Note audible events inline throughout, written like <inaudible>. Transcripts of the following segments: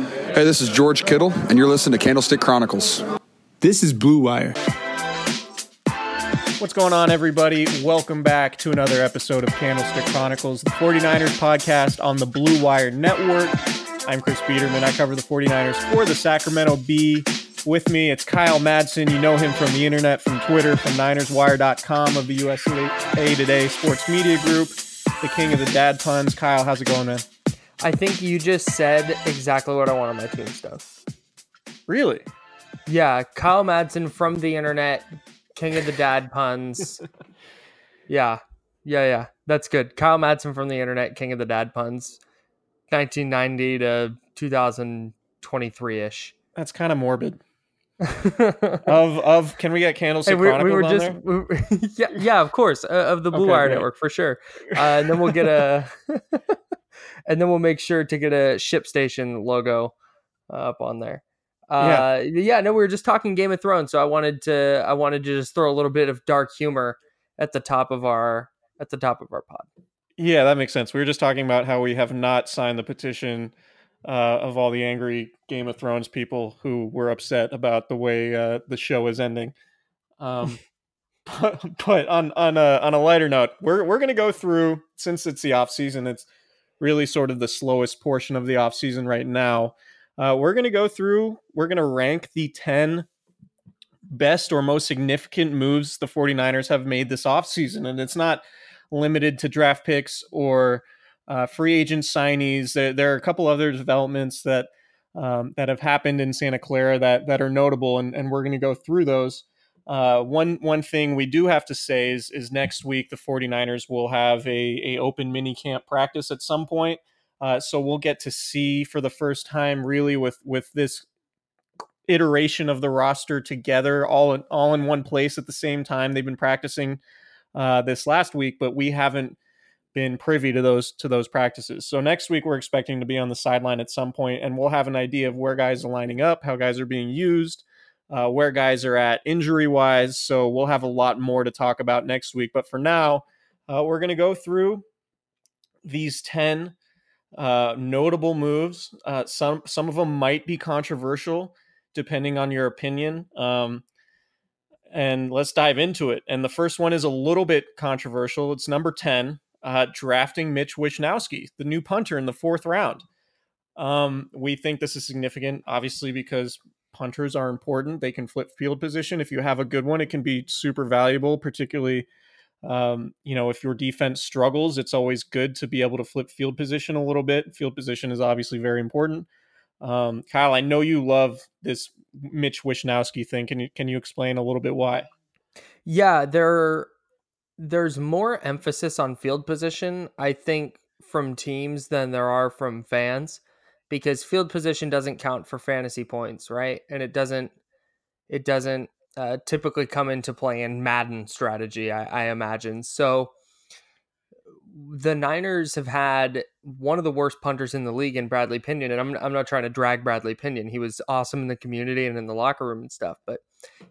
Hey, this is George Kittle, and you're listening to Candlestick Chronicles. This is Blue Wire. What's going on, everybody? Welcome back to another episode of Candlestick Chronicles, the 49ers podcast on the Blue Wire Network. I'm Chris Biederman. I cover the 49ers for the Sacramento Bee. With me, it's Kyle Madsen. You know him from the internet, from Twitter, from NinersWire.com of the USA Today Sports Media Group, the king of the dad puns. Kyle, how's it going, man? I think you just said exactly what I want on my tombstone. Really? Yeah, Kyle Madsen from the internet, king of the dad puns. <laughs> yeah, yeah, yeah. That's good. Kyle Madsen from the internet, king of the dad puns. 1990 to 2023 ish. That's kind of morbid. <laughs> of of can we get candlestick Hey, we, Chronicles we were on just we <laughs> yeah yeah of course uh, of the Blue Okay, Wire great. Network for sure, uh, and then we'll get a and then we'll make sure to get a ship station logo uh, up on there. Uh, yeah. no, we were just talking Game of Thrones, so I wanted to I wanted to just throw a little bit of dark humor at the top of our at the top of our pod. Yeah, that makes sense. We were just talking about how we have not signed the petition uh, of all the angry Game of Thrones people who were upset about the way uh, the show is ending. Um, <laughs> but, but on on a on a lighter note, we're we're gonna go through since it's the off season. It's really sort of the slowest portion of the off season right now. Uh, we're gonna go through. We're gonna rank the ten best or most significant moves the 49ers have made this offseason. And it's not limited to draft picks or uh, free agent signees. There, there are a couple other developments that um, that have happened in Santa Clara that that are notable, and, and we're going to go through those. Uh, one one thing we do have to say is is next week the 49ers will have a, a open mini camp practice at some point. Uh, so we'll get to see for the first time really with with this iteration of the roster together all in, all in one place at the same time. They've been practicing uh, this last week, but we haven't been privy to those to those practices. So next week we're expecting to be on the sideline at some point, and we'll have an idea of where guys are lining up, how guys are being used, uh, where guys are at injury wise. So we'll have a lot more to talk about next week. But for now, uh, we're going to go through these ten uh, notable moves. Uh, some some of them might be controversial, depending on your opinion. Um, and let's dive into it. And the first one is a little bit controversial. It's number 10, uh, drafting Mitch Wishnowsky, the new punter in the fourth round. Um, we think this is significant, obviously, because punters are important. They can flip field position. If you have a good one, it can be super valuable, particularly. Um, you know, if your defense struggles, it's always good to be able to flip field position a little bit. Field position is obviously very important. Um, Kyle, I know you love this Mitch Wishnowsky thing. Can you can you explain a little bit why? Yeah, there there's more emphasis on field position, I think, from teams than there are from fans because field position doesn't count for fantasy points, right? And it doesn't it doesn't uh, typically come into play in Madden strategy, I, I imagine. So the Niners have had one of the worst punters in the league in Bradley Pinion, and I'm I'm not trying to drag Bradley Pinion. He was awesome in the community and in the locker room and stuff, but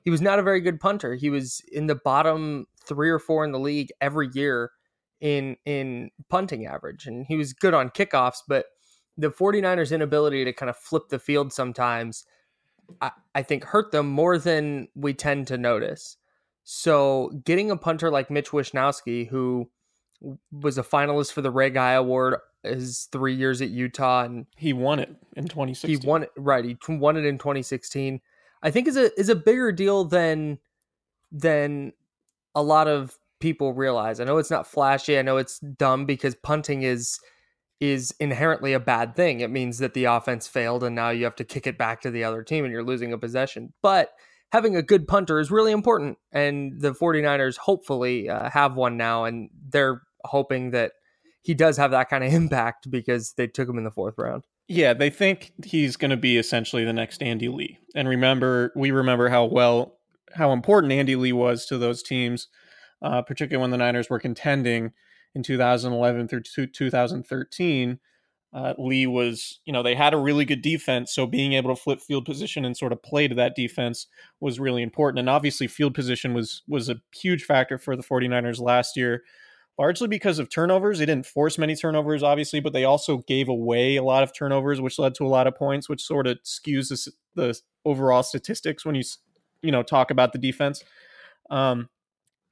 he was not a very good punter. He was in the bottom three or four in the league every year in in punting average, and he was good on kickoffs, but the 49ers inability to kind of flip the field sometimes I, I think hurt them more than we tend to notice. So getting a punter like Mitch Wishnowsky, who was a finalist for the Ray Guy Award his three years at Utah, and he won it in 2016. He won it right. He won it in 2016. I think is a is a bigger deal than than a lot of people realize. I know it's not flashy. I know it's dumb because punting is is inherently a bad thing. It means that the offense failed and now you have to kick it back to the other team and you're losing a possession. But having a good punter is really important. And the 49ers hopefully uh, have one now. And they're hoping that he does have that kind of <laughs> impact because they took him in the fourth round. Yeah, they think he's going to be essentially the next Andy Lee. And remember, we remember how well, how important Andy Lee was to those teams, uh, particularly when the Niners were contending in 2011 through 2013. Uh, Lee was, you know, they had a really good defense. So being able to flip field position and sort of play to that defense was really important. And obviously, field position was was a huge factor for the 49ers last year, largely because of turnovers. They didn't force many turnovers, obviously, but they also gave away a lot of turnovers, which led to a lot of points, which sort of skews the, the overall statistics when you, you know, talk about the defense. Um,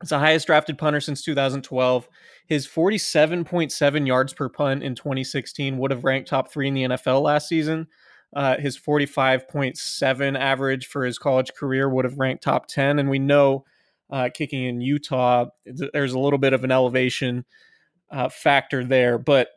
it's the highest drafted punter since 2012. His 47.7 yards per punt in 2016 would have ranked top three in the NFL last season. Uh, his 45.7 average for his college career would have ranked top 10. And we know uh, kicking in Utah, there's a little bit of an elevation uh, factor there. But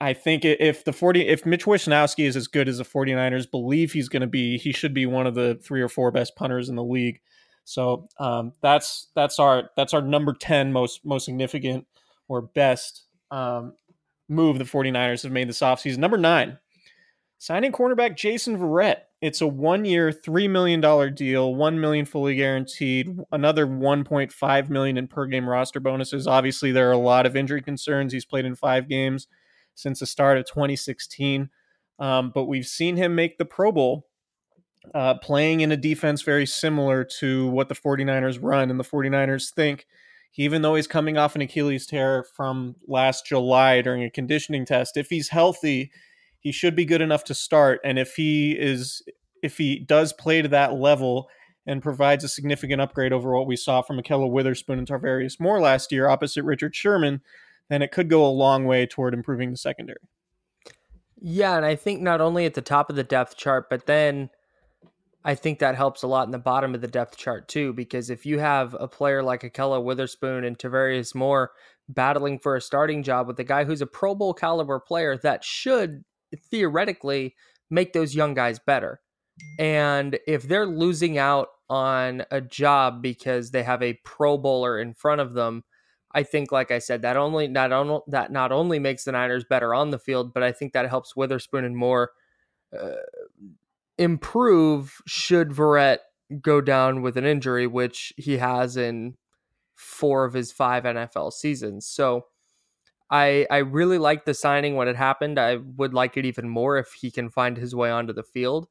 I think if the 40, if Mitch Wishnowsky is as good as the 49ers believe he's going to be, he should be one of the three or four best punters in the league. So um, that's that's our that's our number 10 most most significant or best um, move the 49ers have made this offseason. Number nine, signing cornerback Jason Verrett. It's a one-year, $3 million deal, 1 million fully guaranteed, another 1.5 million in per-game roster bonuses. Obviously, there are a lot of injury concerns. He's played in five games since the start of 2016. Um, but we've seen him make the Pro Bowl uh, playing in a defense very similar to what the 49ers run. And the 49ers think, even though he's coming off an Achilles tear from last July during a conditioning test, if he's healthy, he should be good enough to start. And if he is, if he does play to that level and provides a significant upgrade over what we saw from Ahkello Witherspoon and Tarvarius Moore last year opposite Richard Sherman, then it could go a long way toward improving the secondary. Yeah, and I think not only at the top of the depth chart, but then I think that helps a lot in the bottom of the depth chart too, because if you have a player like Ahkello Witherspoon and Tarvarius Moore battling for a starting job with a guy who's a Pro Bowl caliber player, that should theoretically make those young guys better. And if they're losing out on a job because they have a Pro Bowler in front of them, I think, like I said, that only not only that not only makes the Niners better on the field, but I think that helps Witherspoon and Moore uh, improve should Verrett go down with an injury, which he has in four of his five NFL seasons. So I I really like the signing when it happened. I would like it even more if he can find his way onto the field.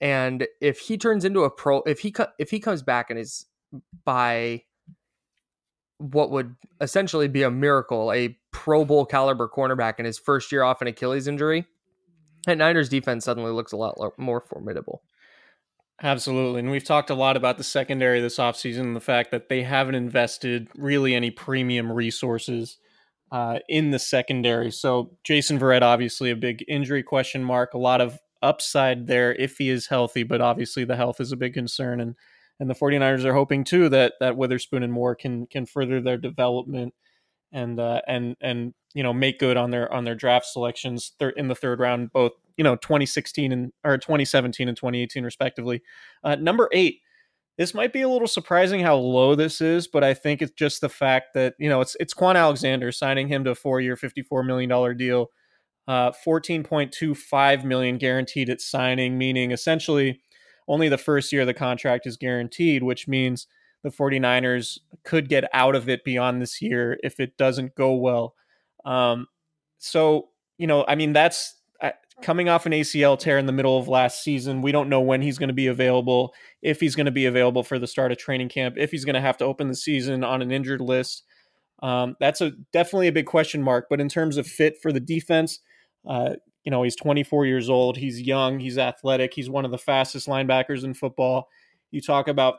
And if he turns into a pro, if he if he comes back and is by what would essentially be a miracle, a Pro Bowl caliber cornerback in his first year off an Achilles injury, and Niners defense suddenly looks a lot more formidable. Absolutely. And we've talked a lot about the secondary this offseason and the fact that they haven't invested really any premium resources uh, in the secondary. So Jason Verrett, obviously a big injury question mark, a lot of upside there if he is healthy, but obviously the health is a big concern. And and the 49ers are hoping too that that Witherspoon and Moore can can further their development and uh, and and you know make good on their on their draft selections thir- in the third round, both you know 2016 and or 2017 and 2018 respectively. Uh, number eight, this might be a little surprising how low this is, but I think it's just the fact that you know it's it's Kwon Alexander signing him to a four-year, fifty-four million dollar deal, uh, fourteen point two five million guaranteed at signing, meaning essentially only the first year of the contract is guaranteed, which means the 49ers could get out of it beyond this year if it doesn't go well. Um, so you know, I mean, that's coming off an ACL tear in the middle of last season. We don't know when he's going to be available, if he's going to be available for the start of training camp, if he's going to have to open the season on an injured list. Um, that's a definitely a big question mark. But in terms of fit for the defense, uh, you know, he's 24 years old. He's young. He's athletic. He's one of the fastest linebackers in football. You talk about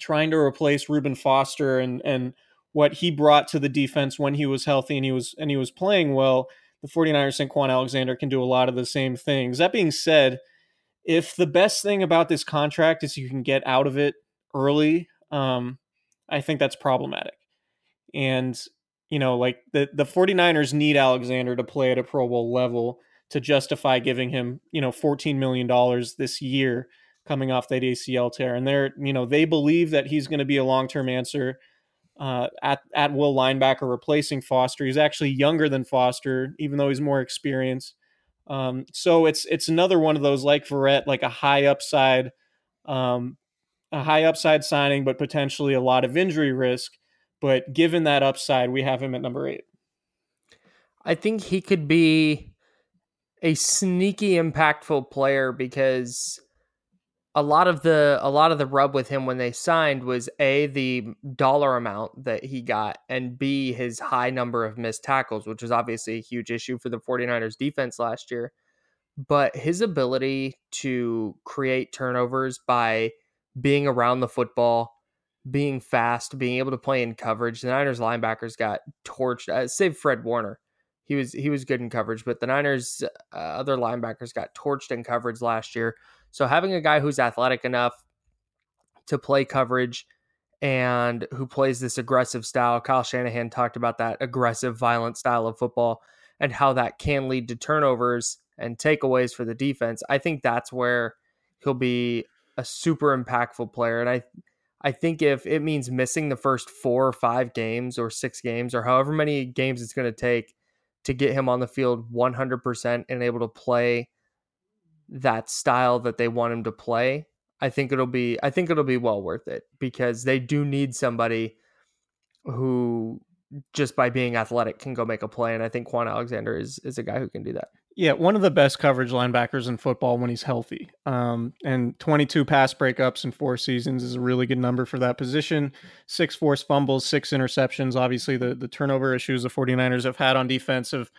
trying to replace Reuben Foster and and what he brought to the defense when he was healthy and he was and he was playing well the 49ers and Kwon Alexander can do a lot of the same things. That being said, if the best thing about this contract is you can get out of it early, um, I think that's problematic. And, you know, like the, the 49ers need Alexander to play at a Pro Bowl level to justify giving him, you know, $14 million this year coming off that ACL tear. And they're, you know, they believe that he's going to be a long term answer uh, at at will linebacker replacing Foster. He's actually younger than Foster, even though he's more experienced. Um, so it's it's another one of those like Verrett, like a high upside, um, a high upside signing, but potentially a lot of injury risk. But given that upside, we have him at number eight. I think he could be a sneaky impactful player because a lot of the a lot of the rub with him when they signed was a the dollar amount that he got and b his high number of missed tackles which was obviously a huge issue for the 49ers defense last year. But his ability to create turnovers by being around the football being fast being able to play in coverage. The Niners linebackers got torched uh, save Fred Warner. He was he was good in coverage but the Niners uh, other linebackers got torched in coverage last year so having a guy who's athletic enough to play coverage and who plays this aggressive style, Kyle Shanahan talked about that aggressive, violent style of football and how that can lead to turnovers and takeaways for the defense. I think that's where he'll be a super impactful player. And I I think if it means missing the first four or five games or six games or however many games it's going to take to get him on the field 100% and able to play that style that they want him to play, I think it'll be I think it'll be well worth it because they do need somebody who just by being athletic can go make a play and I think Kwon Alexander is is a guy who can do that. Yeah, one of the best coverage linebackers in football when he's healthy. Um, and 22 pass breakups in four seasons is a really good number for that position. Six forced fumbles, six interceptions. Obviously, the, the turnover issues the 49ers have had on defense have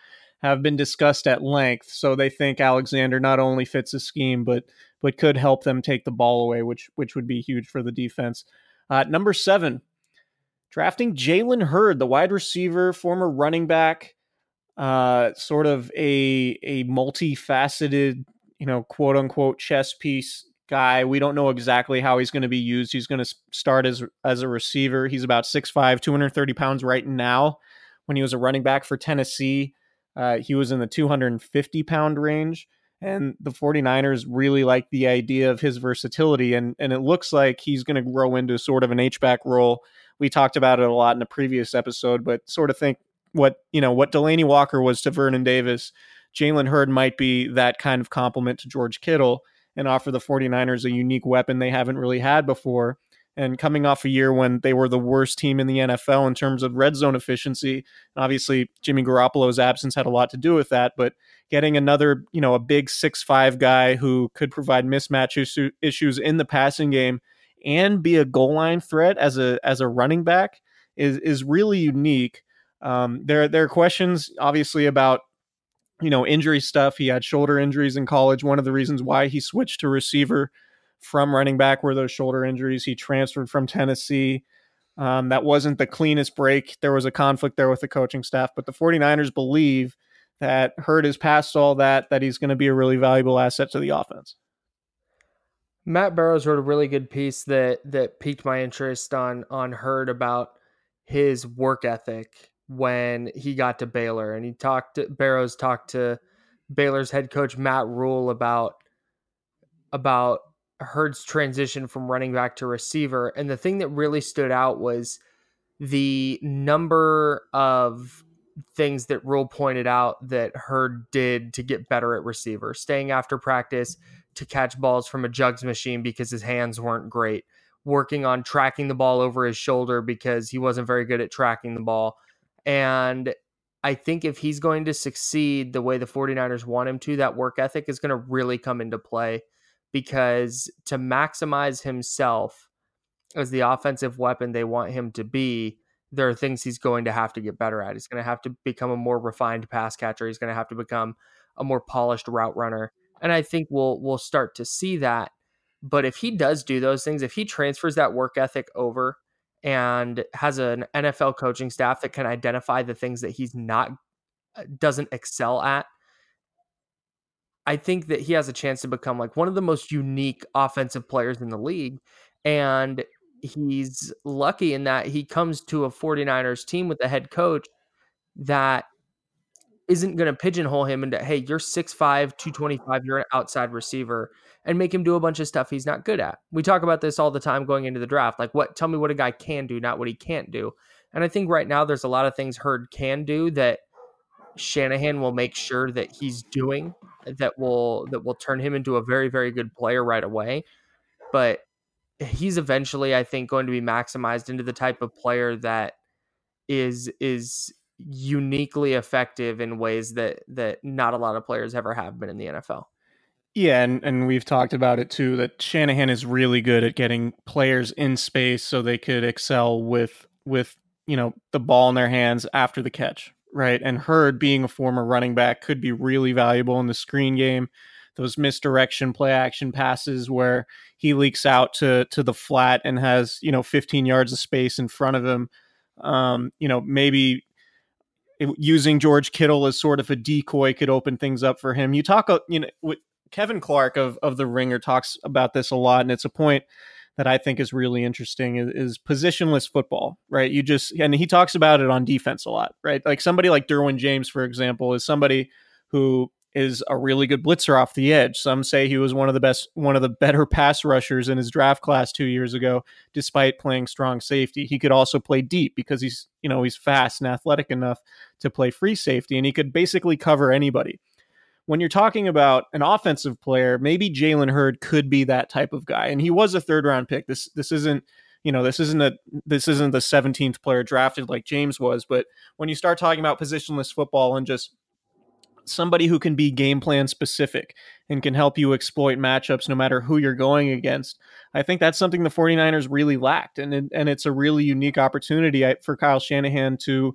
have been discussed at length. So they think Alexander not only fits the scheme, but but could help them take the ball away, which which would be huge for the defense. Uh, number seven, drafting Jalen Hurd, the wide receiver, former running back, uh, sort of a a multifaceted, you know, quote unquote chess piece guy. We don't know exactly how he's going to be used. He's going to start as as a receiver. He's about 6'5", 230 pounds right now. When he was a running back for Tennessee, uh, he was in the 250 pound range. And the 49ers really like the idea of his versatility. And, and it looks like he's going to grow into sort of an H-back role. We talked about it a lot in a previous episode, but sort of think what, you know, what Delanie Walker was to Vernon Davis, Jalen Hurd might be that kind of complement to George Kittle and offer the 49ers a unique weapon they haven't really had before and coming off a year when they were the worst team in the NFL in terms of red zone efficiency. Obviously, Jimmy Garoppolo's absence had a lot to do with that, but getting another, you know, a big six-five guy who could provide mismatch issues in the passing game and be a goal line threat as a as a running back is is really unique. Um, there there are questions obviously about you know injury stuff. He had shoulder injuries in college. One of the reasons why he switched to receiver from running back were those shoulder injuries. He transferred from Tennessee. Um, that wasn't the cleanest break. There was a conflict there with the coaching staff, but the 49ers believe that Hurd is past all that, that he's going to be a really valuable asset to the offense. Matt Barrows wrote a really good piece that that piqued my interest on on Hurd about his work ethic when he got to Baylor, and he talked. Barrows talked to Baylor's head coach Matt Rhule about about Hurd's transition from running back to receiver. And the thing that really stood out was the number of things that Rhule pointed out that Hurd did to get better at receiver, staying after practice to catch balls from a jugs machine because his hands weren't great, working on tracking the ball over his shoulder because he wasn't very good at tracking the ball. And I think if he's going to succeed the way the 49ers want him to, that work ethic is going to really come into play because to maximize himself as the offensive weapon they want him to be, there are things he's going to have to get better at. He's going to have to become a more refined pass catcher. He's going to have to become a more polished route runner. And I think we'll we'll start to see that. But if he does do those things, if he transfers that work ethic over and has an NFL coaching staff that can identify the things that he's not uh, doesn't excel at, I think that he has a chance to become like one of the most unique offensive players in the league. And he's lucky in that he comes to a 49ers team with a head coach that isn't going to pigeonhole him into, hey, you're 6'5, 225, you're an outside receiver, and make him do a bunch of stuff he's not good at. We talk about this all the time going into the draft. Like, what, tell me what a guy can do, not what he can't do. And I think right now there's a lot of things Hurd can do that Shanahan will make sure that he's doing that will that will turn him into a very very good player right away. But he's eventually I think going to be maximized into the type of player that is is uniquely effective in ways that that not a lot of players ever have been in the NFL. Yeah, and, and we've talked about it too that Shanahan is really good at getting players in space so they could excel with with you know the ball in their hands after the catch, right? And Hurd being a former running back could be really valuable in the screen game. Those misdirection play action passes where he leaks out to to the flat and has you know 15 yards of space in front of him. Um, you know maybe using George Kittle as sort of a decoy could open things up for him. You talk, uh, you know, with Kevin Clark of of the Ringer talks about this a lot, and it's a point that I think is really interesting is, is, positionless football, right? You just and he talks about it on defense a lot, right? Like somebody like Derwin James, for example, is somebody who is a really good blitzer off the edge. Some say he was one of the best, one of the better <laughs> pass rushers in his draft class two years ago, despite playing strong safety. He could also play deep because he's, you know, he's fast and athletic enough to play free safety, and he could basically cover anybody when you're talking about an offensive player, maybe Jalen Hurd could be that type of guy. And he was a third round pick. This this isn't you know this isn't a this isn't the 17th player drafted like James was. But when you start talking about positionless football and just somebody who can be game plan specific and can help you exploit matchups no matter who you're going against. I think that's something the 49ers really lacked and and it's a really unique opportunity for Kyle Shanahan to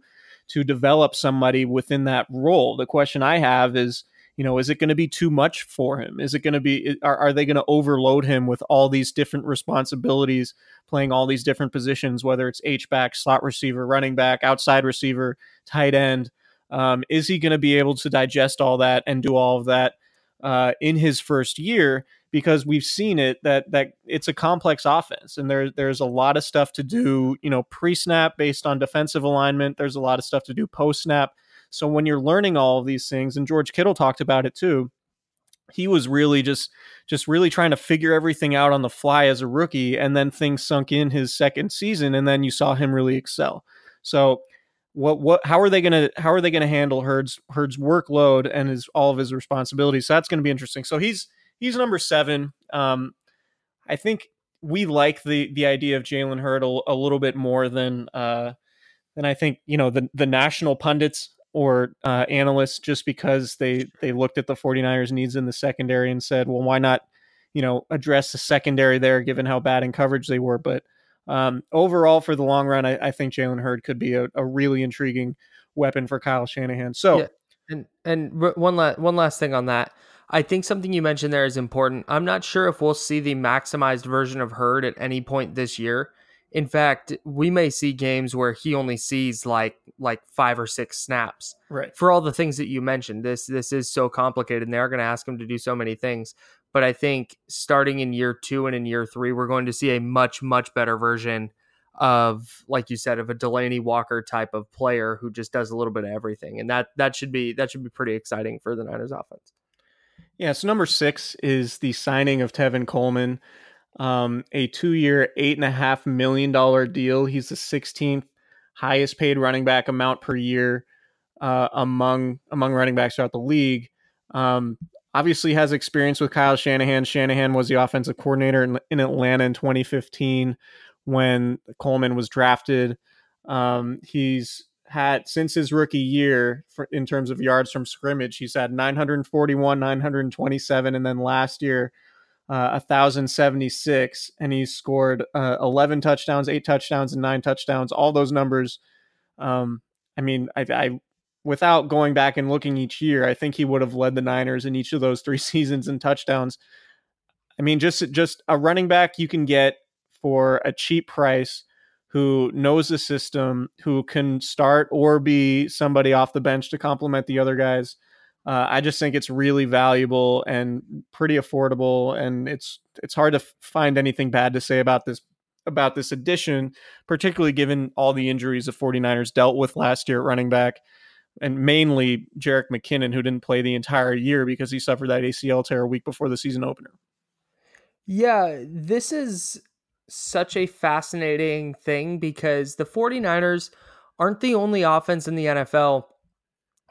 to develop somebody within that role. The question I have is you know, is it going to be too much for him? Is it going to be, are, are they going to overload him with all these different responsibilities, playing all these different positions, whether it's H back, slot receiver, running back, outside receiver, tight end? Um, is he going to be able to digest all that and do all of that uh, in his first year? Because we've seen it that that it's a complex offense, and there there's a lot of stuff to do. You know, pre snap based on defensive alignment. There's a lot of stuff to do post snap so when you're learning all of these things, and George Kittle talked about it too, he was really just just really trying to figure everything out on the fly as a rookie, and then things sunk in his second season, and then you saw him really excel. So what what how are they gonna how are they gonna handle Hurd's Hurd's workload and his all of his responsibilities? So that's gonna be interesting. So he's he's number seven. Um, I think we like the the idea of Jalen Hurd a, a, little bit more than uh, than I think you know the the national pundits or uh, analysts just because they they looked at the 49ers needs in the secondary and said well why not you know address the secondary there given how bad in coverage they were but um, overall for the long run i, I think jalen hurd could be a, a, really intriguing weapon for kyle shanahan so yeah. and and one last one last thing on that I think something you mentioned there is important. I'm not sure if we'll see the maximized version of Hurd at any point this year. In fact, we may see games where he only sees like like five or six snaps. Right. For all the things that you mentioned. This this is so complicated and they're going to ask him to do so many things. But I think starting in year 2 and in year 3 we're going to see a much much better version of like you said of a Delanie Walker type of player who just does a little bit of everything. And that that should be that should be pretty exciting for the Niners offense. Yeah, so number six is the signing of Tevin Coleman, um, a and a half million dollar deal. He's the 16th highest paid running back amount per year uh, among among running backs throughout the league. Um, obviously, has experience with Kyle Shanahan. Shanahan was the offensive coordinator in, in Atlanta in 2015 when Coleman was drafted. Um, he's had since his rookie year for, in terms of yards from scrimmage, he's had 941, 927, and then last year, uh, 1,076. And he's scored uh, 11 touchdowns, eight touchdowns, and nine touchdowns. All those numbers. Um, I mean, I, I, without going back and looking each year, I think he would have led the Niners in each of those three <laughs> seasons in touchdowns. I mean, just just a running back you can get for a cheap price who knows the system, who can start or be somebody off the bench to complement the other guys. Uh, I just think it's really valuable and pretty affordable, and it's it's hard to f- find anything bad to say about this about this addition, particularly given all the injuries the 49ers dealt with last year at running back, and mainly Jerick McKinnon, who didn't play the entire year because he suffered that ACL tear a week before the season opener. Yeah, this is such a fascinating thing because the 49ers aren't the only offense in the NFL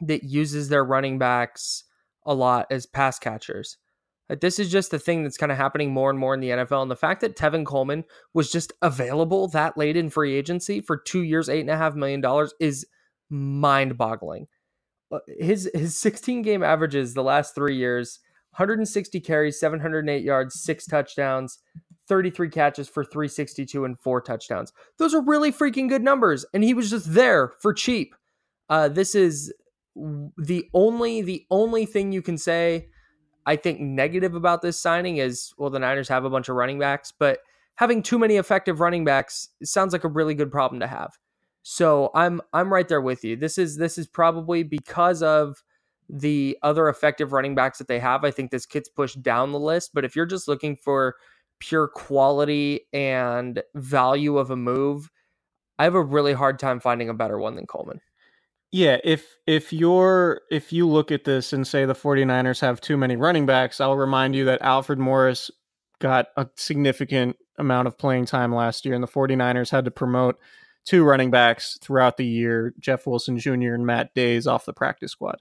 that uses their running backs a lot as pass catchers. Like this is just the thing that's kind of happening more and more in the NFL. And the fact that Tevin Coleman was just available that late in free agency for two years, eight and a half million dollars is mind boggling. Uh, his his 16 game averages the last three years 160 carries, 708 yards, six touchdowns, 33 catches for 362 and four touchdowns. Those are really freaking good numbers. And he was just there for cheap. Uh, this is the only the only thing you can say I think negative about this signing is well the Niners have a bunch of running backs, but having too many effective running backs sounds like a really good problem to have. So I'm I'm right there with you. This is this is probably because of the other effective running backs that they have. I think this gets pushed down the list, but if you're just looking for pure quality and value of a move, I have a really hard time finding a better one than Coleman. Yeah, if if you're if you look at this and say the 49ers have too many running backs, I'll remind you that Alfred Morris got a significant amount of playing time last year and the 49ers had to promote two running backs throughout the year, Jeff Wilson Jr. and Matt Days off the practice squad.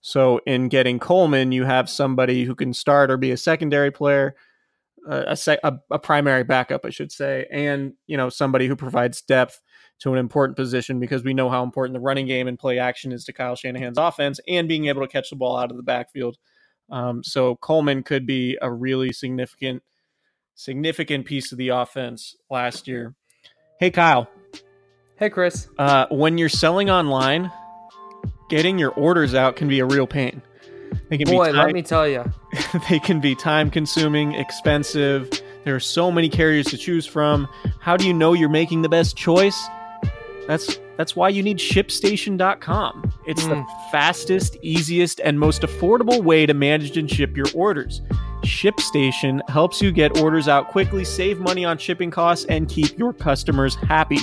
So in getting Coleman, you have somebody who can start or be a secondary player uh, a, a, a primary backup, I should say, and you know somebody who provides depth to an important position because we know how important the running game and play action is to Kyle Shanahan's offense and being able to catch the ball out of the backfield. Um, so Coleman could be a really significant significant piece of the offense last year. Hey Kyle. Hey Chris. Uh, when you're selling online, getting your orders out can be a real pain. They can Boy, be time, let me tell you. <laughs> they can be time consuming, expensive. There are so many carriers to choose from. How do you know you're making the best choice? That's that's why you need shipstation.com. It's mm. the hmm. fastest, easiest, and most affordable way to manage and ship your orders. ShipStation helps you get orders out quickly, save money on shipping costs, and keep your customers happy.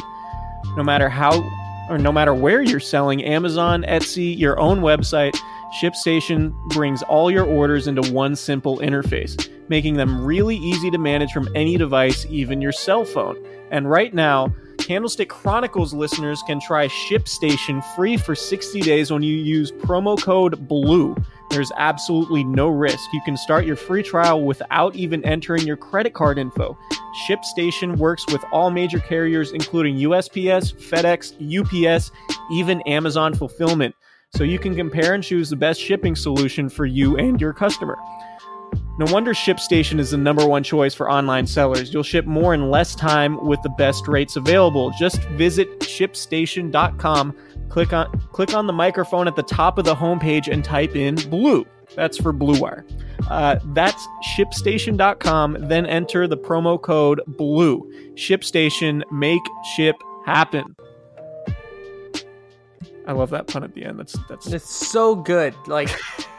No matter how or no matter where you're selling, Amazon, Etsy, your own website, ShipStation brings all your orders into one simple interface, making them really easy to manage from any device, even your cell phone. And right now, Candlestick Chronicles listeners can try ShipStation free for 60 days when you use promo code BLUE. There's absolutely no risk. You can start your free trial without even entering your credit card info. ShipStation works with all major carriers, including USPS, FedEx, UPS, even Amazon Fulfillment so you can compare and choose the best shipping solution for you and your customer. No wonder ShipStation is the number one choice for online sellers. You'll ship more in less time with the best rates available. Just visit shipstation.com, click on click on the microphone at the top of the homepage and type in blue. That's for Blue Wire. Uh, that's shipstation.com. Then enter the promo code BLUE. ShipStation, make ship happen. I love that pun at the end. That's that's it's so good. Like <laughs>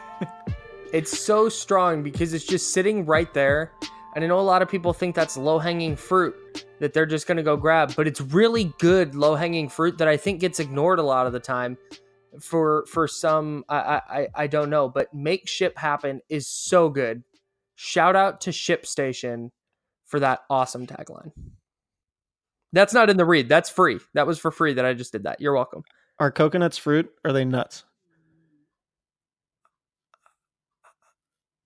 it's so strong because it's just sitting right there. And I know a lot of people think that's low hanging fruit that they're just gonna go grab, but it's really good low hanging fruit that I think gets ignored a lot of the time for for some I, I I don't know, but make ship happen is so good. Shout out to ShipStation for that awesome tagline. That's not in the read. That's free. That was for free that I just did that. You're welcome. Are coconuts fruit? Are they nuts?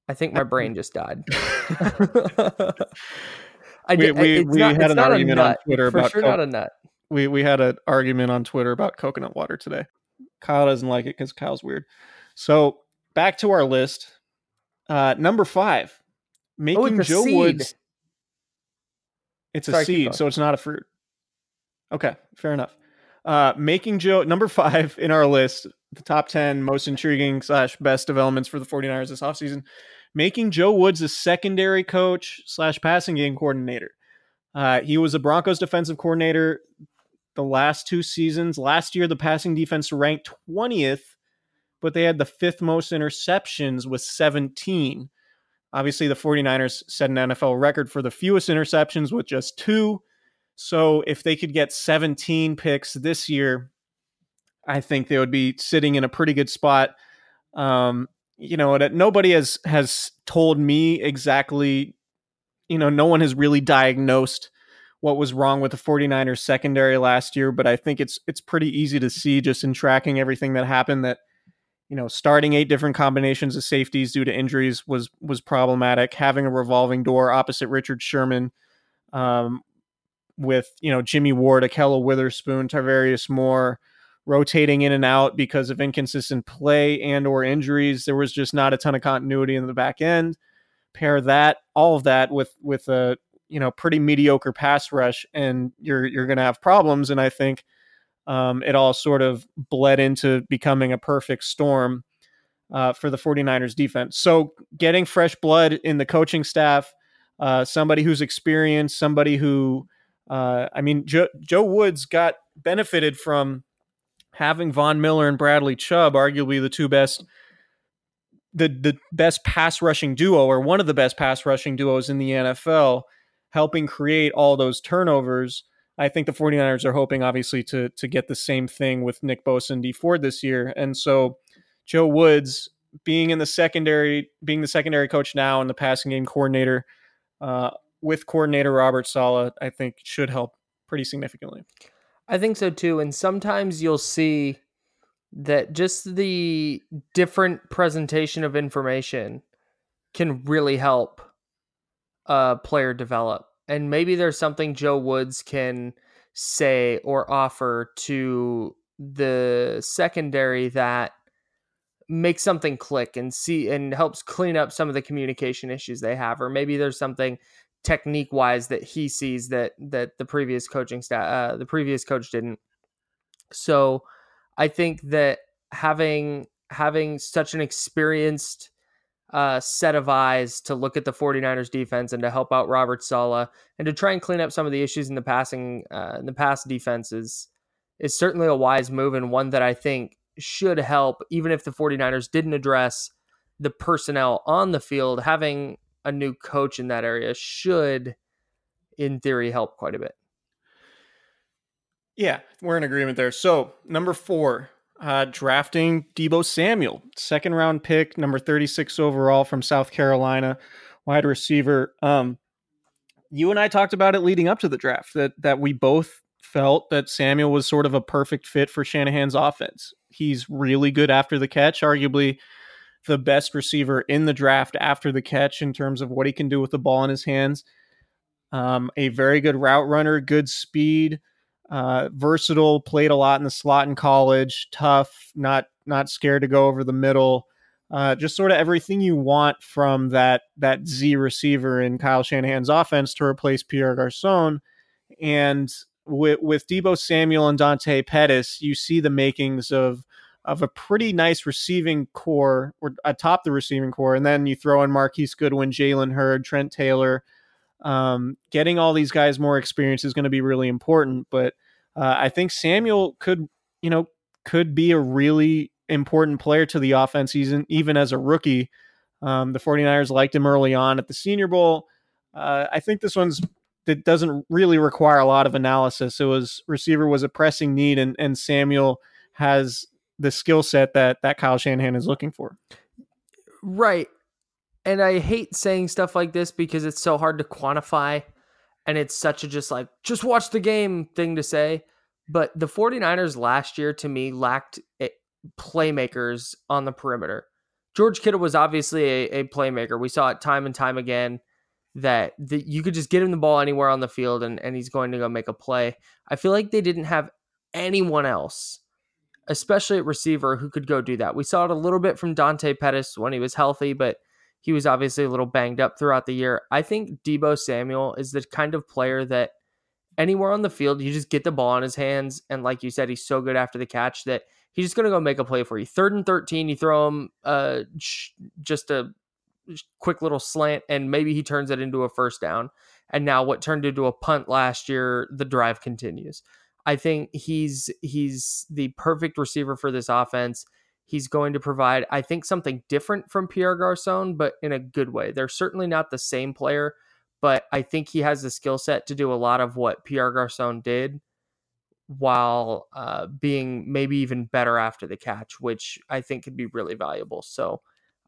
I think my brain just died. <laughs> <laughs> I we, we, we not, had an argument on Twitter about sure co- not a nut. We we had an argument on Twitter about coconut water today. Kyle doesn't like it because Kyle's weird. So back to our list. Uh, number five, making oh, Joe seed. Woods. It's Sorry, a seed, so it's not a fruit. Okay, fair enough. Uh, making Joe number five in our list, the top 10 most intriguing slash best developments for the 49ers this offseason, making Joe Woods a secondary coach slash passing game coordinator. Uh, he was a Broncos defensive coordinator the last two seasons. Last year, the passing defense ranked 20th, but they had the fifth most interceptions with 17. Obviously, the 49ers set an NFL record for the fewest interceptions with just two. So if they could get 17 picks this year, I think they would be sitting in a pretty good spot. Um, you know, that nobody has has told me exactly, you know, no one has really diagnosed what was wrong with the 49ers secondary last year, but I think it's it's pretty easy to see just in tracking everything that happened that you know, starting eight different combinations of safeties due to injuries was was problematic. Having a revolving door opposite Richard Sherman um, with you know Jimmy Ward, Ahkello Witherspoon, Tarvarius Moore, rotating in and out because of inconsistent play and or injuries. There was just not a ton of continuity in the back end. Pair that all of that with with a you know pretty mediocre pass rush, and you're you're going to have problems. And I think um, it all sort of bled into becoming a perfect storm uh, for the 49ers defense. So getting fresh blood in the coaching staff, uh, somebody who's experienced, somebody who uh, I mean, jo- Joe Woods got benefited from having Von Miller and Bradley Chubb, arguably the two best, the the best pass rushing duo, or one of the best pass rushing duos in the NFL, helping create all those turnovers. I think the 49ers are hoping, obviously, to to get the same thing with Nick Bosa and Dee Ford this year. And so Joe Woods being in the secondary, being the secondary coach now and the passing game coordinator, uh, with coordinator Robert Saleh, I think should help pretty significantly. I think so too. And sometimes you'll see that just the different presentation of information can really help a player develop. And maybe there's something Joe Woods can say or offer to the secondary that makes something click and see and helps clean up some of the communication issues they have or maybe there's something technique wise that he sees that that the previous coaching staff uh, the previous coach didn't. So i think that having having such an experienced uh, set of eyes to look at the 49ers defense and to help out Robert Saleh and to try and clean up some of the issues in the passing uh, in the pass defenses is certainly a wise move and one that I think should help even if the 49ers didn't address the personnel on the field having a new coach in that area should, in theory, help quite a bit. Yeah, we're in agreement there. So, number four, uh, drafting Deebo Samuel, second round pick, number 36 overall from South Carolina, wide receiver. Um, you and I talked about it leading up to the draft that that we both felt that Samuel was sort of a perfect fit for Shanahan's offense. He's really good after the catch, arguably the best receiver in the draft after the catch in terms of what he can do with the ball in his hands. Um, a very good route runner, good speed, uh, versatile. Played a lot in the slot in college. Tough, not not scared to go over the middle. Uh, just sort of everything you want from that that Z receiver in Kyle Shanahan's offense to replace Pierre Garcon. And with with Deebo Samuel and Dante Pettis, you see the makings of of a pretty nice receiving corps or atop the receiving corps. And then you throw in Marquise Goodwin, Jalen Hurd, Trent Taylor. Um, getting all these guys more experience is going to be really important. But uh, I think Samuel could, you know, could be a really important player to the offense season, even as a rookie. Um, the 49ers liked him early on at the Senior Bowl. Uh, I think this one's that doesn't really require a lot of analysis. It was receiver was a pressing need, and and Samuel has the skill set that that Kyle Shanahan is looking for. Right. And I hate saying stuff like this because it's so hard to quantify and it's such a just like just watch the game thing to say. But the 49ers last year to me lacked playmakers on the perimeter. George Kittle was obviously a, a playmaker. We saw it time and time again that the, you could just get him the ball anywhere on the field and, and he's going to go make a play. I feel like they didn't have anyone else, especially at receiver, who could go do that. We saw it a little bit from Dante Pettis when he was healthy, but he was obviously a little banged up throughout the year. I think Deebo Samuel is the kind of player that anywhere on the field, you just get the ball in his hands. And like you said, he's so good after the catch that he's just going to go make a play for you. Third and 13, you throw him uh, just a quick little slant, and maybe he turns it into a first down. And now what turned into a punt last year, the drive continues. I think he's he's the perfect receiver for this offense. He's going to provide, I think, something different from Pierre Garcon, but in a good way. They're certainly not the same player, but I think he has the skill set to do a lot of what Pierre Garcon did while uh, being maybe even better after the catch, which I think could be really valuable. So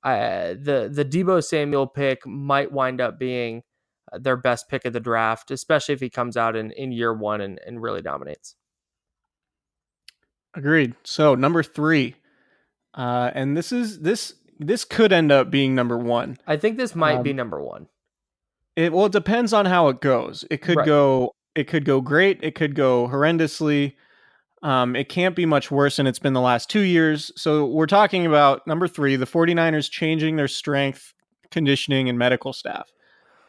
uh, the the Deebo Samuel pick might wind up being their best pick of the draft, especially if he comes out in, in year one and, and really dominates. Agreed. So number three, uh, and this is this this could end up being number one. I think this might um, be number one. It well, it depends on how it goes. It could right. go it could go great. It could go horrendously. Um, it can't be much worse than it's been the last two years. So we're talking about number three, the 49ers changing their strength, conditioning, and medical staff.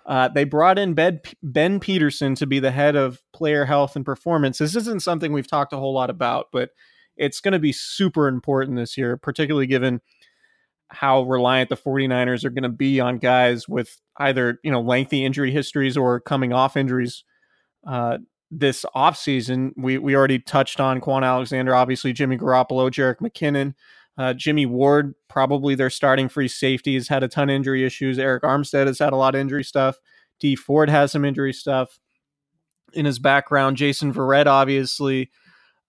Uh, they brought in ben, ben Peterson to be the head of player health and performance. This isn't something we've talked a whole lot about, but it's going to be super important this year, particularly given how reliant the 49ers are going to be on guys with either, you know, lengthy injury histories or coming off injuries uh, this offseason. We we already touched on Kwon Alexander, obviously Jimmy Garoppolo, Jerick McKinnon, uh, Jimmy Ward, probably their starting free safety, has had a ton of injury issues. Arik Armstead has had a lot of injury stuff. Dee Ford has some injury stuff in his background. Jason Verrett, obviously.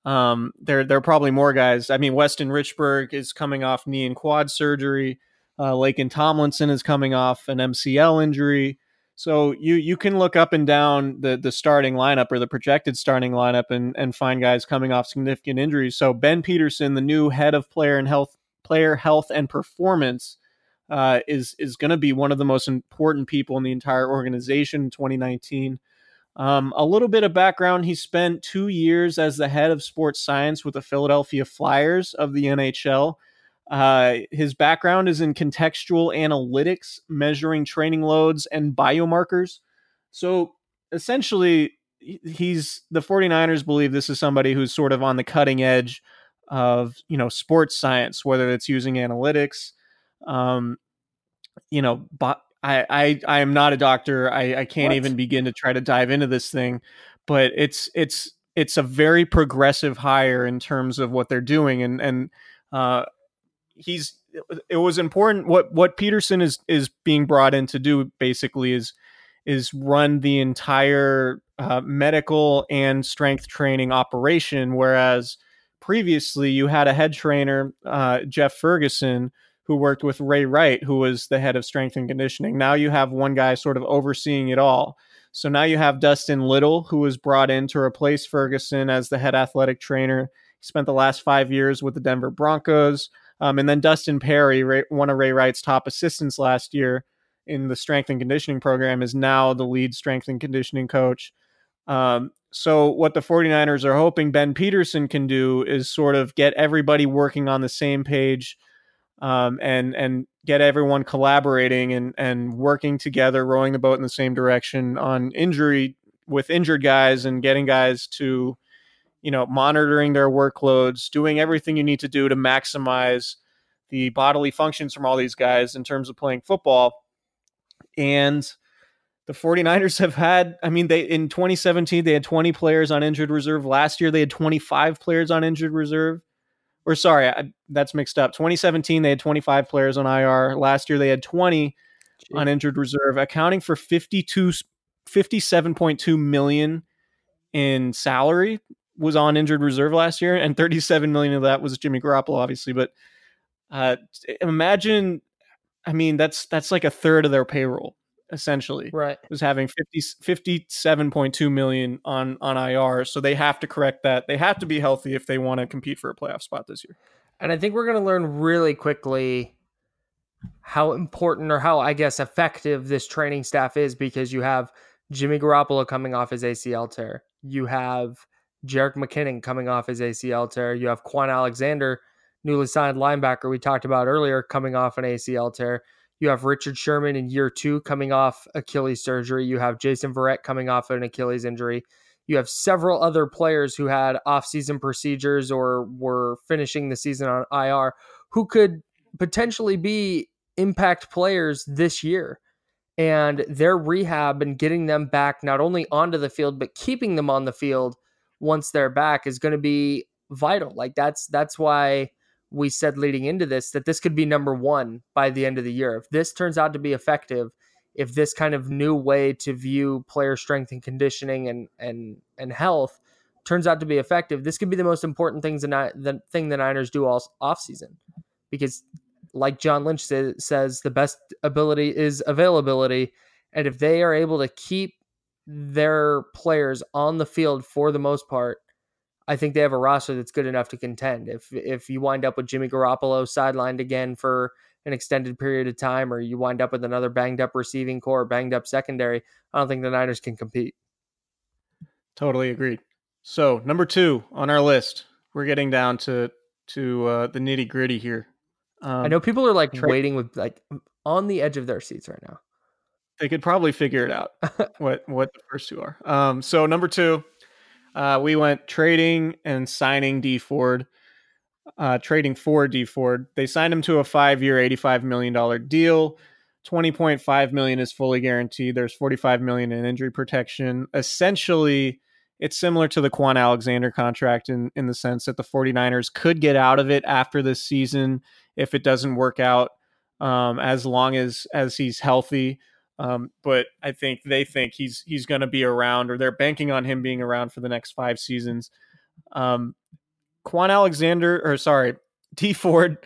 Um, there, there are probably more guys. I mean, Weston Richburg is coming off knee and quad surgery. Uh, Laken Tomlinson is coming off an MCL injury. So you you can look up and down the the starting lineup or the projected starting lineup and and find guys coming off significant injuries. So Ben Peterson, the new head of player and health player health and performance, uh, is is going to be one of the most important people in the entire organization in 2019. Um, a little bit of background: he spent two years as the head of sports science with the Philadelphia Flyers of the NHL. Uh, his background is in contextual analytics, measuring training loads and biomarkers. So essentially, he's the 49ers believe this is somebody who's sort of on the cutting edge of you know sports science, whether it's using analytics. Um, you know, but I, I I am not a doctor. I, I can't what? even begin to try to dive into this thing, but it's it's it's a very progressive hire in terms of what they're doing, and and uh, he's it was important what what Peterson is is being brought in to do basically is is run the entire uh, medical and strength training operation. Whereas previously you had a head trainer uh, Jeff Ferguson who worked with Ray Wright who was the head of strength and conditioning. Now you have one guy sort of overseeing it all. So now you have Dustin Little who was brought in to replace Ferguson as the head athletic trainer. He spent the last 5 years with the Denver Broncos um, and then Dustin Perry, one of Ray Wright's top assistants last year in the strength and conditioning program, is now the lead strength and conditioning coach. Um, so, what the 49ers are hoping Ben Peterson can do is sort of get everybody working on the same page um, and and get everyone collaborating and and working together, rowing the boat in the same direction on injury with injured guys and getting guys to you know, monitoring their workloads, doing everything you need to do to maximize the bodily functions from all these guys in terms of playing football. And the 49ers <laughs> have had, I mean, they in 2017, they had 20 players on injured reserve. Last year, they had 25 players on injured reserve. Or sorry, I, that's mixed up. 2017, they had 25 players on IR. Last year, they had 20 on injured reserve, accounting for 52, 57.2 million in salary was on injured reserve last year, and 37 million of that was Jimmy Garoppolo, obviously. But uh, imagine, I mean, that's that's like a third of their payroll essentially. Right. Was having 50, 57.2 million on on IR, so they have to correct that. They have to be healthy if they want to compete for a playoff spot this year. And I think we're going to learn really quickly how important or how I guess effective this training staff is because you have Jimmy Garoppolo coming off his ACL tear. You have Jerick McKinnon coming off his ACL tear. You have Kwon Alexander, newly signed linebacker we talked about earlier, coming off an ACL tear. You have Richard Sherman in year two coming off Achilles surgery. You have Jason Verrett coming off an Achilles injury. You have several other players who had off-season procedures or were finishing the season on IR who could potentially be impact players this year. And their rehab and getting them back not only onto the field but keeping them on the field once they're back is going to be vital. Like that's that's why we said leading into this that this could be number 1 by the end of the year. If this turns out to be effective, if this kind of new way to view player strength and conditioning and and and health turns out to be effective, this could be the most important things the, the thing the Niners do all off season because like John Lynch say, says, the best ability is availability. And if they are able to keep their players on the field for the most part, I think they have a roster that's good enough to contend. If if you wind up with Jimmy Garoppolo sidelined again for an extended period of time, or you wind up with another banged up receiving corps, banged up secondary, I don't think the Niners can compete. Totally agreed. So number two on our list, we're getting down to to uh, the nitty gritty here. Um, I know people are like tra- waiting with like on the edge of their seats right now. They could probably figure it out <laughs> what what the first two are. Um, so number two, uh, we went trading and signing Dee Ford. Uh, trading for Dee Ford. They signed him to a five-year, eighty-five million dollar deal. Twenty point five million is fully guaranteed. There's forty-five million in injury protection. Essentially, it's similar to the Kwon Alexander contract in in the sense that the 49ers could get out of it after this season if it doesn't work out um, as long as as he's healthy. Um, but I think they think he's he's going to be around, or they're banking on him being around for the next five seasons. Um, Kwon Alexander, or sorry, Dee Ford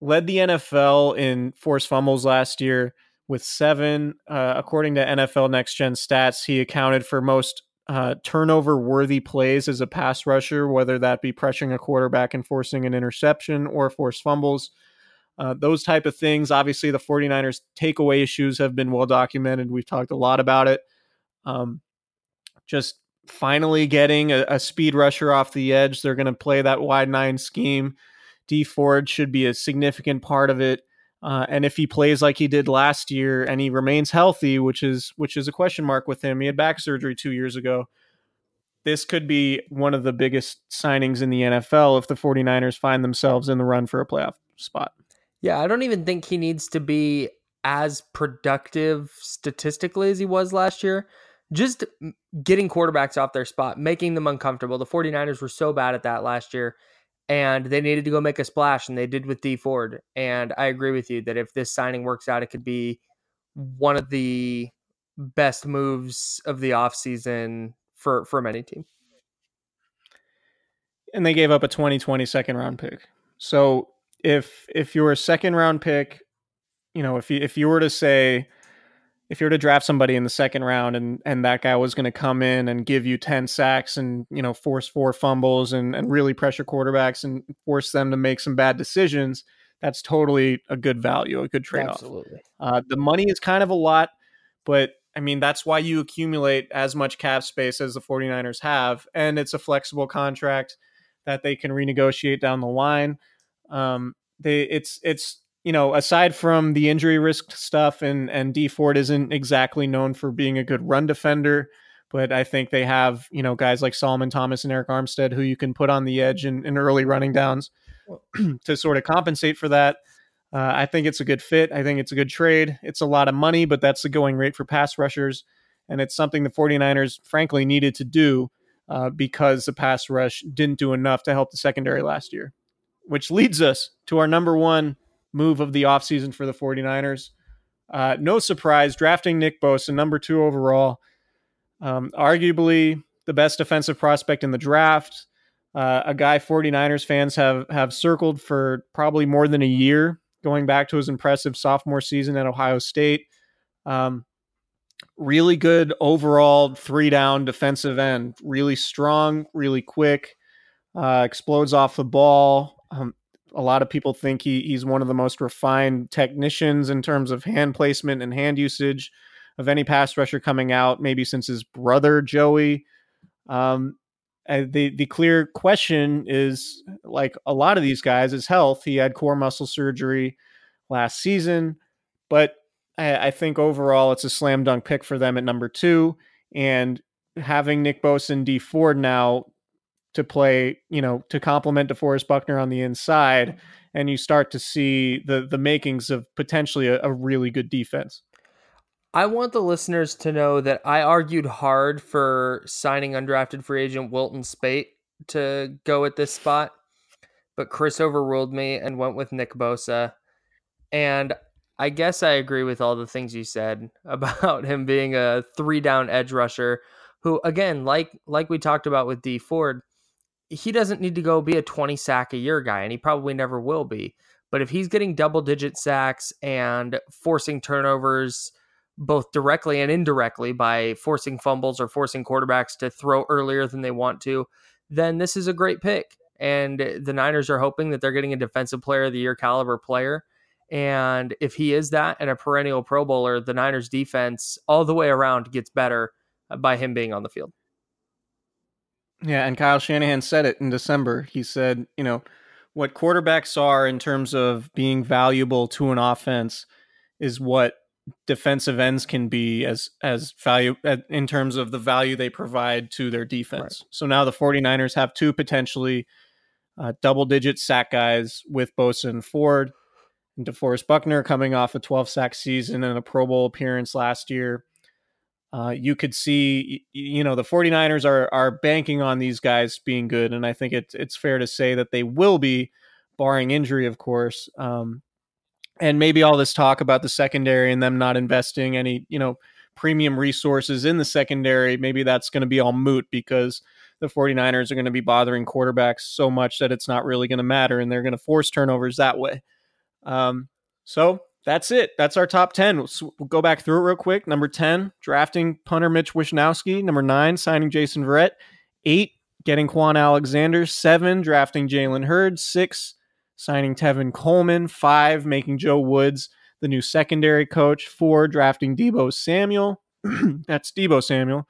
led the NFL in forced fumbles last year with seven. Uh, according to NFL Next Gen Stats, he accounted for most uh, turnover worthy plays as a pass rusher, whether that be pressuring a quarterback and forcing an interception or forced fumbles. Uh, those type of things. Obviously, the 49ers takeaway issues have been well documented. We've talked a lot about it. Um, just finally getting a, a, speed rusher off the edge. They're going to play that wide nine scheme. Dee Ford should be a significant part of it. Uh, and if he plays like he did last year and he remains healthy, which is which is a question mark with him, he had back surgery two years ago. This could be one of the biggest signings in the NFL if the 49ers find themselves in the run for a playoff spot. Yeah, I don't even think he needs to be as productive statistically as he was last year. Just getting quarterbacks off their spot, making them uncomfortable. The 49ers were so bad at that last year and they needed to go make a splash, and they did with Dee Ford. And I agree with you that if this signing works out, it could be one of the best moves of the offseason for for many team. And they gave up a 2020 second round pick. So if if you're a second round pick, you know, if you if you were to say if you were to draft somebody in the second round and and that guy was going to come in and give you 10 sacks and you know force four fumbles and and really pressure quarterbacks and force them to make some bad decisions that's totally a good value a good trade-off. Absolutely. Uh, the money is kind of a lot but i mean that's why you accumulate as much cap space as the 49ers have and it's a flexible contract that they can renegotiate down the line um, they it's it's you know, aside from the injury risk stuff, and and Dee Ford isn't exactly known for being a good run defender, but I think they have you know guys like Solomon Thomas and Arik Armstead who you can put on the edge in, in early running downs <clears throat> to sort of compensate for that. Uh, I think it's a good fit. I think it's a good trade. It's a lot of money, but that's the going rate for pass rushers. And it's something the 49ers, frankly, needed to do uh, because the pass rush didn't do enough to help the secondary last year. Which leads us to our number one move of the offseason for the 49ers. Uh, no surprise, drafting Nick Bosa, number two overall. Um, arguably the best defensive prospect in the draft. Uh, a guy 49ers fans have have circled for probably more than a year, going back to his impressive sophomore season at Ohio State. Um, really good overall three down defensive end, really strong, really quick, uh, explodes off the ball. Um, a lot of people think he, he's one of the most refined technicians in terms of hand placement and hand usage of any pass rusher coming out, maybe since his brother Joey. Um, the the clear question is like a lot of these guys is health. He had core muscle surgery last season, but I, I think overall it's a slam dunk pick for them at number two. And having Nick Bosa and Dee Ford now to play, you know, to complement DeForest Buckner on the inside, mm-hmm. and you start to see the the makings of potentially a, a really good defense. I want the listeners to know that I argued hard for signing undrafted free agent Wilton Speight to go at this spot, but Chris overruled me and went with Nick Bosa. And I guess I agree with all the things you said <laughs> about him being a three down edge rusher who again, like like we talked about with Dee Ford, he doesn't need to go be a 20 sack a year guy and he probably never will be. But if he's getting double digit sacks and forcing turnovers both directly and indirectly by forcing fumbles or forcing quarterbacks to throw earlier than they want to, then this is a great pick. And the Niners are hoping that they're getting a defensive player of the year caliber player. And if he is that and a perennial Pro Bowler, the Niners defense all the way around gets better by him being on the field. Yeah, and Kyle Shanahan said it in December. He said, you know, what quarterbacks are in terms of being valuable to an offense is what defensive ends can be as as value in terms of the value they provide to their defense. Right. So now the 49ers have two potentially uh, double digit sack guys with Bosa and Ford. And DeForest Buckner coming off a 12 sack season and a Pro Bowl appearance last year. Uh, you could see, you know, the 49ers are are banking on these guys being good, and I think it's it's fair to say that they will be, barring injury, of course. Um, and maybe all this talk about the secondary and them not investing any you know premium resources in the secondary maybe that's going to be all moot because the 49ers are going to be bothering quarterbacks so much that it's not really going to matter and they're going to force turnovers that way um, so that's it that's our top 10 we'll, go back through it real quick number 10 drafting punter mitch wishnowsky number 9 signing jason verrett 8 getting Kwon Alexander 7 drafting jalen hurd 6 signing Tevin Coleman. Five, making Joe Woods the new secondary coach. Four, drafting Deebo Samuel. <clears throat> That's Deebo Samuel.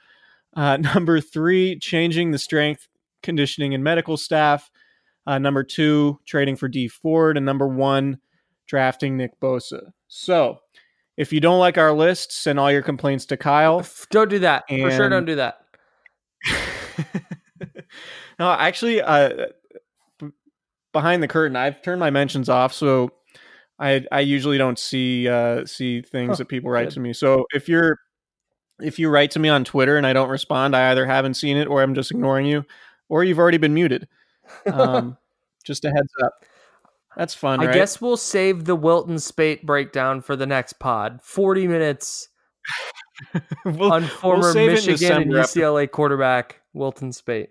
Uh, <laughs> number three, changing the strength, conditioning, and medical staff. Uh, number two, trading for Dee Ford. And number one, drafting Nick Bosa. So if you don't like our list, send all your complaints to Kyle. Don't do that. And... For sure, don't do that. <laughs> no, actually, uh, behind the curtain. I've turned my mentions off, so I I usually don't see uh, see things oh, that people write good. to me. So if you're if you write to me on Twitter and I don't respond, I either haven't seen it or I'm just ignoring you, or you've already been muted. <laughs> Um, just a heads up. That's fun. I right? guess we'll save the Wilton Speight breakdown for the next pod. Forty minutes <laughs> we'll, on former we'll Michigan and UCLA quarterback Wilton Speight.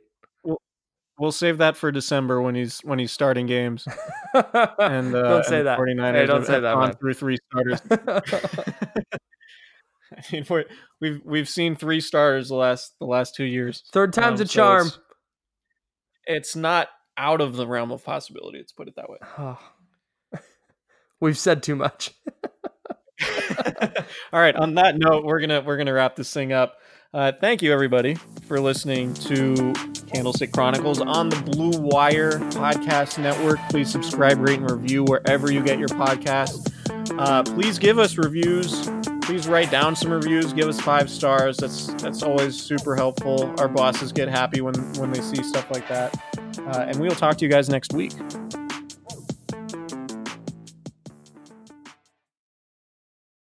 We'll save that for December when he's when he's starting games. <laughs> and uh, don't say and that. 49ers hey, don't say that. On through three starters. <laughs> I mean, we we've we've seen three stars the last the last two years. Third time's um, a charm. It's, it's, not out of the realm of possibility. Let's put it that way. <laughs> we've said too much. <laughs> All right. On that note, we're gonna we're gonna wrap this thing up. Uh, thank you, everybody, for listening to Candlestick Chronicles on the Blue Wire Podcast Network. Please subscribe, rate, and review wherever you get your podcast. Uh, please give us reviews. Please write down some reviews. Give us five stars. That's that's always super helpful. Our bosses get happy when when they see stuff like that. Uh, and we'll talk to you guys next week.